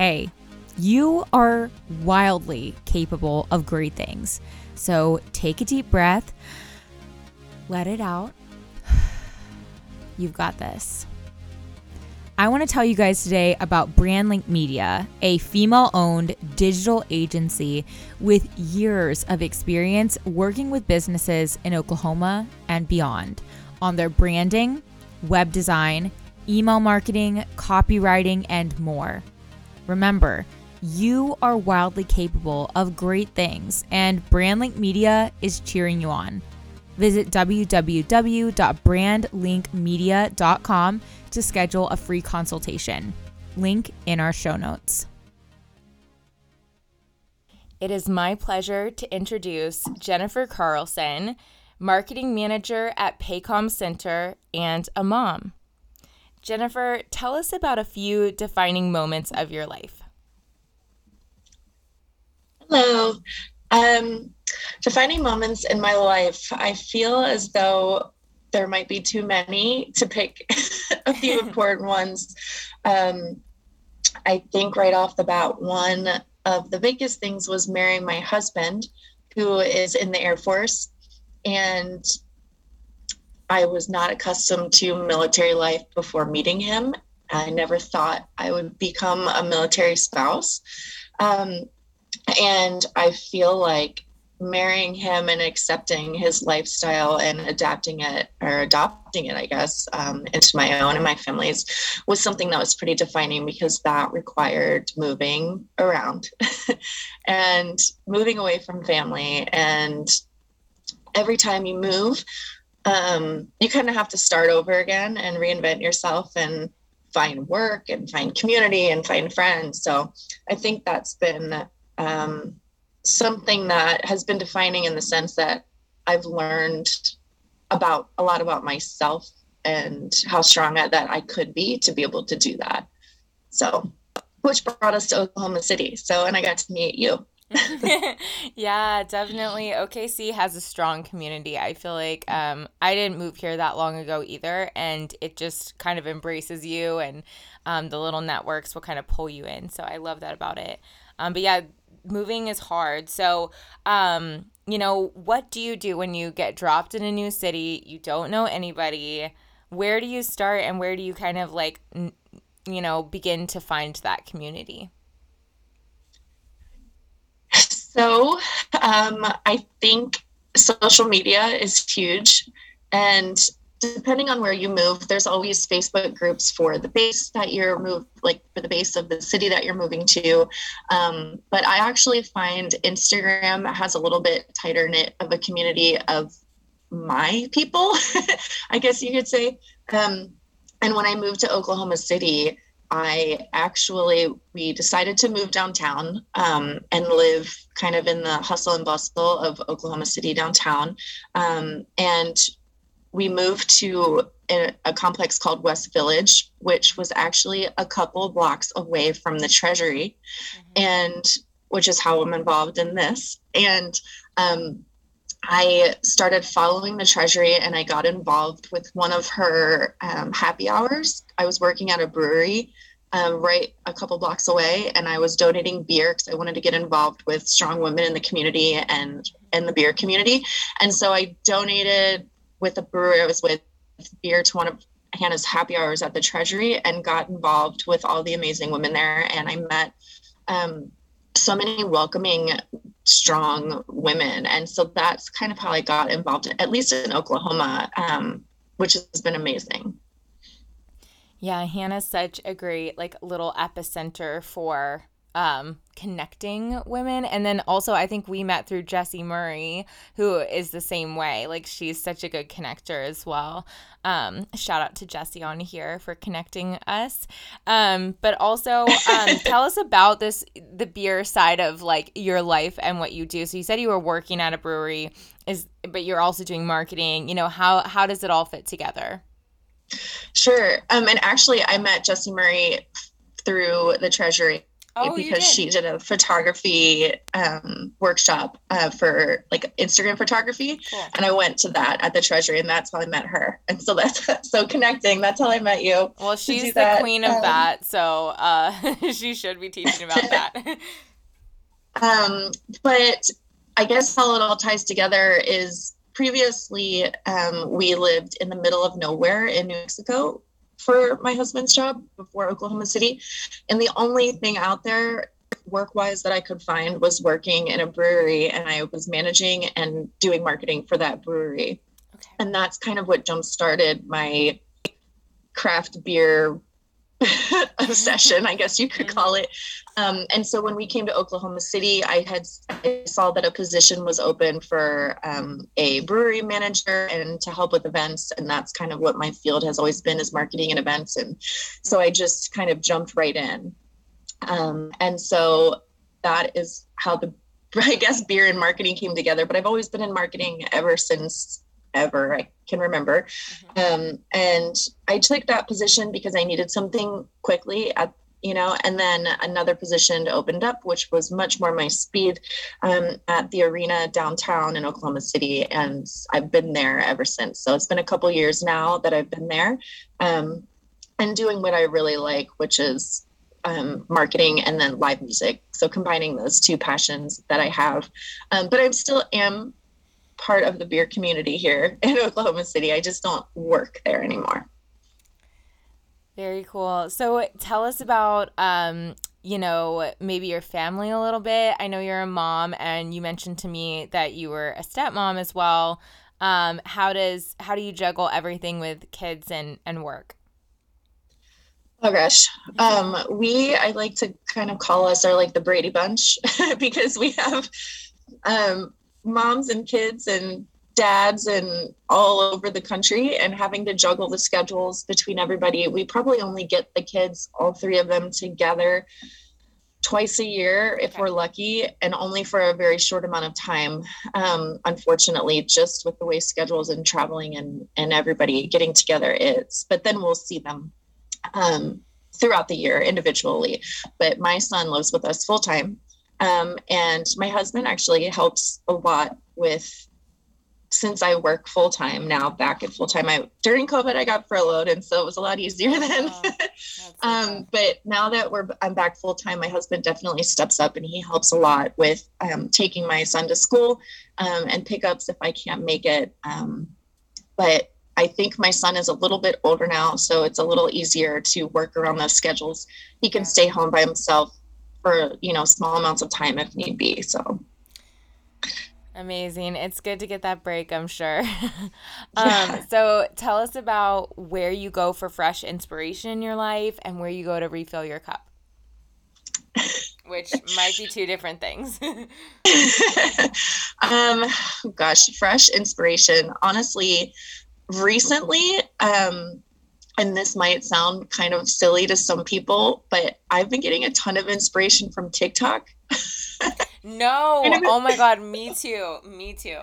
hey, you are wildly capable of great things. So take a deep breath, let it out. You've got this. I want to tell you guys today about Brandlink Media, a female owned digital agency with years of experience working with businesses in Oklahoma and beyond on their branding, web design, email marketing, copywriting, and more. Remember, you are wildly capable of great things, and Brandlink Media is cheering you on. Visit www.brandlinkmedia.com to schedule a free consultation. Link in our show notes. It is my pleasure to introduce Jennifer Carlson, marketing manager at Paycom Center and a mom. Jennifer, tell us about a few defining moments of your life. Hello. Um, defining moments in my life, I feel as though there might be too many to pick a few important ones. Um, I think right off the bat, one of the biggest things was marrying my husband, who is in the Air Force. And I was not accustomed to military life before meeting him. I never thought I would become a military spouse. Um, and I feel like marrying him and accepting his lifestyle and adapting it or adopting it, I guess, um, into my own and my family's was something that was pretty defining because that required moving around and moving away from family. And every time you move, um, you kind of have to start over again and reinvent yourself and find work and find community and find friends. So I think that's been um, something that has been defining in the sense that I've learned about a lot about myself and how strong I, that I could be to be able to do that. So, which brought us to Oklahoma City. So, and I got to meet you. yeah, definitely. OKC has a strong community. I feel like um, I didn't move here that long ago either, and it just kind of embraces you, and um, the little networks will kind of pull you in. So I love that about it. Um, but yeah, moving is hard. So, um, you know, what do you do when you get dropped in a new city? You don't know anybody. Where do you start and where do you kind of like, you know, begin to find that community? So, um, I think social media is huge. And depending on where you move, there's always Facebook groups for the base that you're moved, like for the base of the city that you're moving to. Um, but I actually find Instagram has a little bit tighter knit of a community of my people, I guess you could say. Um, and when I moved to Oklahoma City, I actually we decided to move downtown um, and live kind of in the hustle and bustle of Oklahoma City downtown. Um, and we moved to a, a, complex called West Village, which was actually a couple blocks away from the Treasury, mm-hmm. and which is how I'm involved in this. And um, I started following the Treasury and I got involved with one of her um, happy hours. I was working at a brewery um, right a couple blocks away and I was donating beer because I wanted to get involved with strong women in the community and in the beer community. And so I donated with the brewery I was with beer to one of Hannah's happy hours at the Treasury and got involved with all the amazing women there. And I met um, so many welcoming, strong women. And so that's kind of how I got involved, at least in Oklahoma, um, which has been amazing. Yeah, Hannah's such a great like little epicenter for um, connecting women. And then also, I think we met through Jessie Murray, who is the same way. Like, she's such a good connector as well. Um, shout out to Jessie on here for connecting us. Um, but also, um, tell us about this the beer side of like your life and what you do. So, you said you were working at a brewery, is but you're also doing marketing. You know, how, how does it all fit together? Sure. Um, and actually, I met Jessie Murray through the Treasury oh, because she did a photography um, workshop uh, for like Instagram photography, cool. and I went to that at the Treasury, and that's how I met her. And so that's so connecting. That's how I met you. Well, she's the that. queen of um, that, so uh, she should be teaching about that. um, but I guess how it all ties together is previously um, we lived in the middle of nowhere in New Mexico for my husband's job before Oklahoma City. And the only thing out there work wise that I could find was working in a brewery and I was managing and doing marketing for that brewery. Okay. And that's kind of what jump started my craft beer obsession, I guess you could mm-hmm. call it. Um, and so when we came to Oklahoma City, I had I saw that a position was open for um, a brewery manager and to help with events, and that's kind of what my field has always been is marketing and events. And so I just kind of jumped right in. Um, and so that is how the I guess beer and marketing came together. But I've always been in marketing ever since ever I can remember. Mm-hmm. Um, and I took that position because I needed something quickly at you know and then another position opened up which was much more my speed um, at the arena downtown in oklahoma city and i've been there ever since so it's been a couple years now that i've been there um, and doing what i really like which is um, marketing and then live music so combining those two passions that i have um, but i'm still am part of the beer community here in Oklahoma City. I just don't work there anymore. Very cool. So tell us about um, you know, maybe your family a little bit. I know you're a mom and you mentioned to me that you were a stepmom as well. Um, how does how do you juggle everything with kids and and work? Oh gosh. Um, we I like to kind of call us are like the Brady bunch because we have um moms and kids and dads and all over the country and having to juggle the schedules between everybody. We probably only get the kids all three of them together twice a year if okay. we're lucky and only for a very short amount of time um, unfortunately just with the way schedules and traveling and and everybody getting together is. But then we'll see them um, throughout the year individually. But my son lives with us full time um, and my husband actually helps a lot with since I work full time now, back at full time. I during COVID I got furloughed, and so it was a lot easier then. Oh, so um, but now that we're I'm back full time, my husband definitely steps up and he helps a lot with um, taking my son to school um, and pickups if I can't make it. Um, but I think my son is a little bit older now, so it's a little easier to work around those schedules. He can stay home by himself for you know small amounts of time if need be so. Amazing. It's good to get that break i'm sure. Um, yeah. so tell us about where you go for fresh inspiration in your life and where you go to refill your cup. Which might be two different things. Um gosh fresh inspiration. Honestly recently um and this might sound kind of silly to some people, but I've been getting a ton of inspiration from TikTok. no. oh my God. Me too. Me too.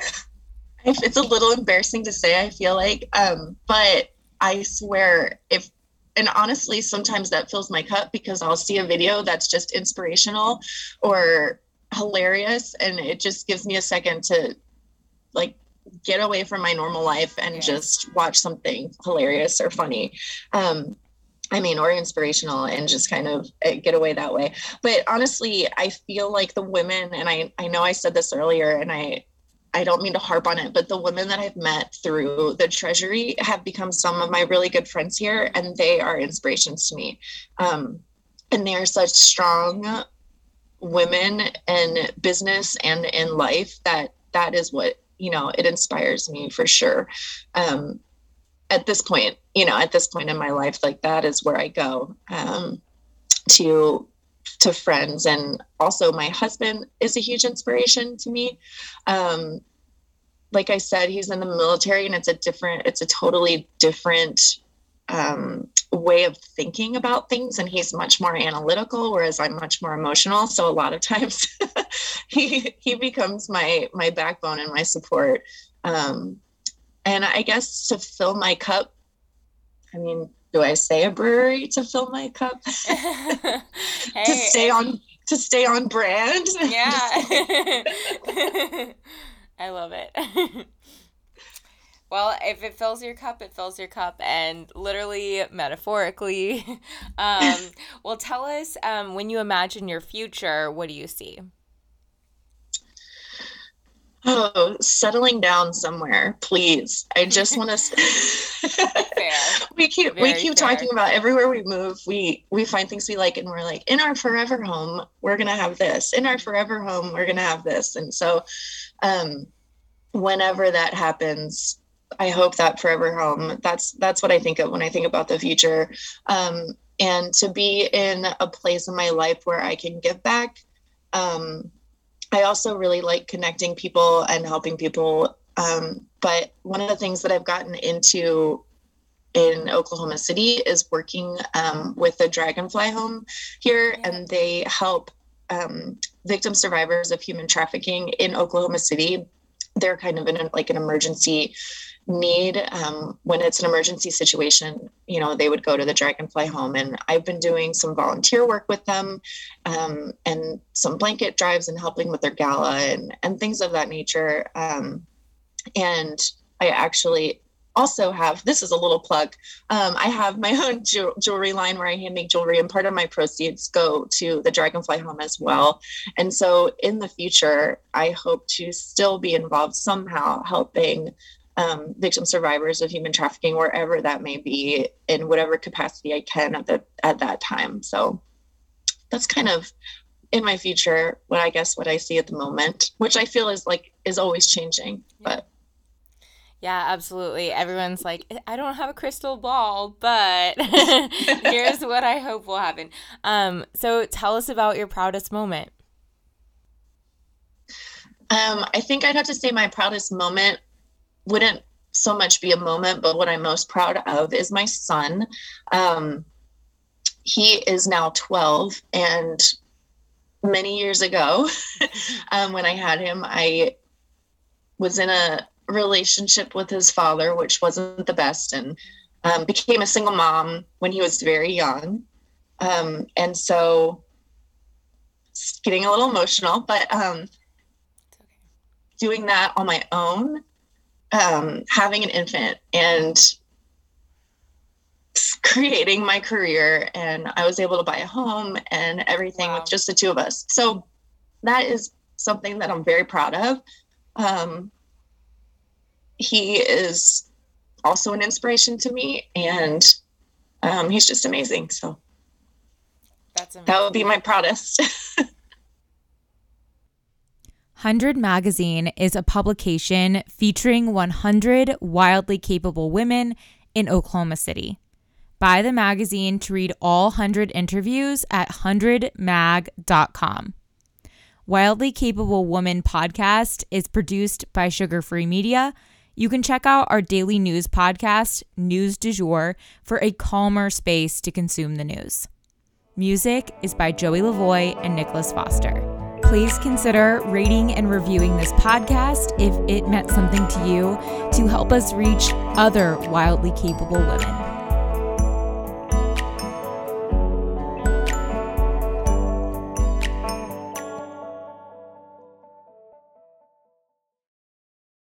It's a little embarrassing to say, I feel like. Um, but I swear, if, and honestly, sometimes that fills my cup because I'll see a video that's just inspirational or hilarious. And it just gives me a second to like get away from my normal life and just watch something hilarious or funny. Um, I mean, or inspirational and just kind of eh, get away that way. But honestly, I feel like the women, and I, I know I said this earlier and I, I don't mean to harp on it, but the women that I've met through the treasury have become some of my really good friends here, and they are inspirations to me. Um, and they are such strong women in business and in life that that is what you know it inspires me for sure. Um at this point you know at this point in my life like that is where i go um to to friends. And also my husband is a huge inspiration to me. Um like i said he's in the military and it's a different it's a totally different um way of thinking about things and he's much more analytical whereas i'm much more emotional so a lot of times he he becomes my my backbone and my support um and i guess to fill my cup i mean do I say a brewery to fill my cup? hey. to stay on to stay on brand. Yeah. I love it. Well, if it fills your cup, it fills your cup, and literally, metaphorically. um, well, tell us um, when you imagine your future, what do you see? Oh, settling down somewhere, please. I just want to. we keep Very we keep fair. talking about everywhere we move. We we find things we like, and we're like, in our forever home, we're gonna have this. In our forever home, we're gonna have this. And so, um, whenever that happens, I hope that forever home. That's that's what I think of when I think about the future. Um, and to be in a place in my life where I can give back. Um, I also really like connecting people and helping people. Um, but one of the things that I've gotten into in Oklahoma City is working um, with the Dragonfly Home here, yeah. and they help um, victim survivors of human trafficking in Oklahoma City. They're kind of in a, like an emergency need um, when it's an emergency situation you know they would go to the dragonfly home and i've been doing some volunteer work with them um, and some blanket drives and helping with their gala and, and things of that nature um, and i actually also have this is a little plug um, i have my own ju- jewelry line where i hand make jewelry and part of my proceeds go to the dragonfly home as well and so in the future i hope to still be involved somehow helping um, victim survivors of human trafficking wherever that may be in whatever capacity I can at the at that time. So that's kind of in my future what I guess what I see at the moment, which I feel is like is always changing. Yeah. But yeah, absolutely. Everyone's like, I don't have a crystal ball, but here's what I hope will happen. Um, so tell us about your proudest moment. Um, I think I'd have to say my proudest moment wouldn't so much be a moment, but what I'm most proud of is my son. Um, he is now 12, and many years ago, um, when I had him, I was in a relationship with his father, which wasn't the best, and um, became a single mom when he was very young. Um, and so, getting a little emotional, but um, doing that on my own um, having an infant and creating my career and I was able to buy a home and everything wow. with just the two of us. So that is something that I'm very proud of. Um, he is also an inspiration to me and um, he's just amazing. So That's amazing. that would be my proudest. 100 Magazine is a publication featuring 100 wildly capable women in Oklahoma City. Buy the magazine to read all 100 interviews at 100mag.com. Wildly Capable Woman podcast is produced by Sugarfree Media. You can check out our daily news podcast, News du Jour, for a calmer space to consume the news. Music is by Joey LoVoi and Nicholas Foster please consider rating and reviewing this podcast if it meant something to you to help us reach other wildly capable women.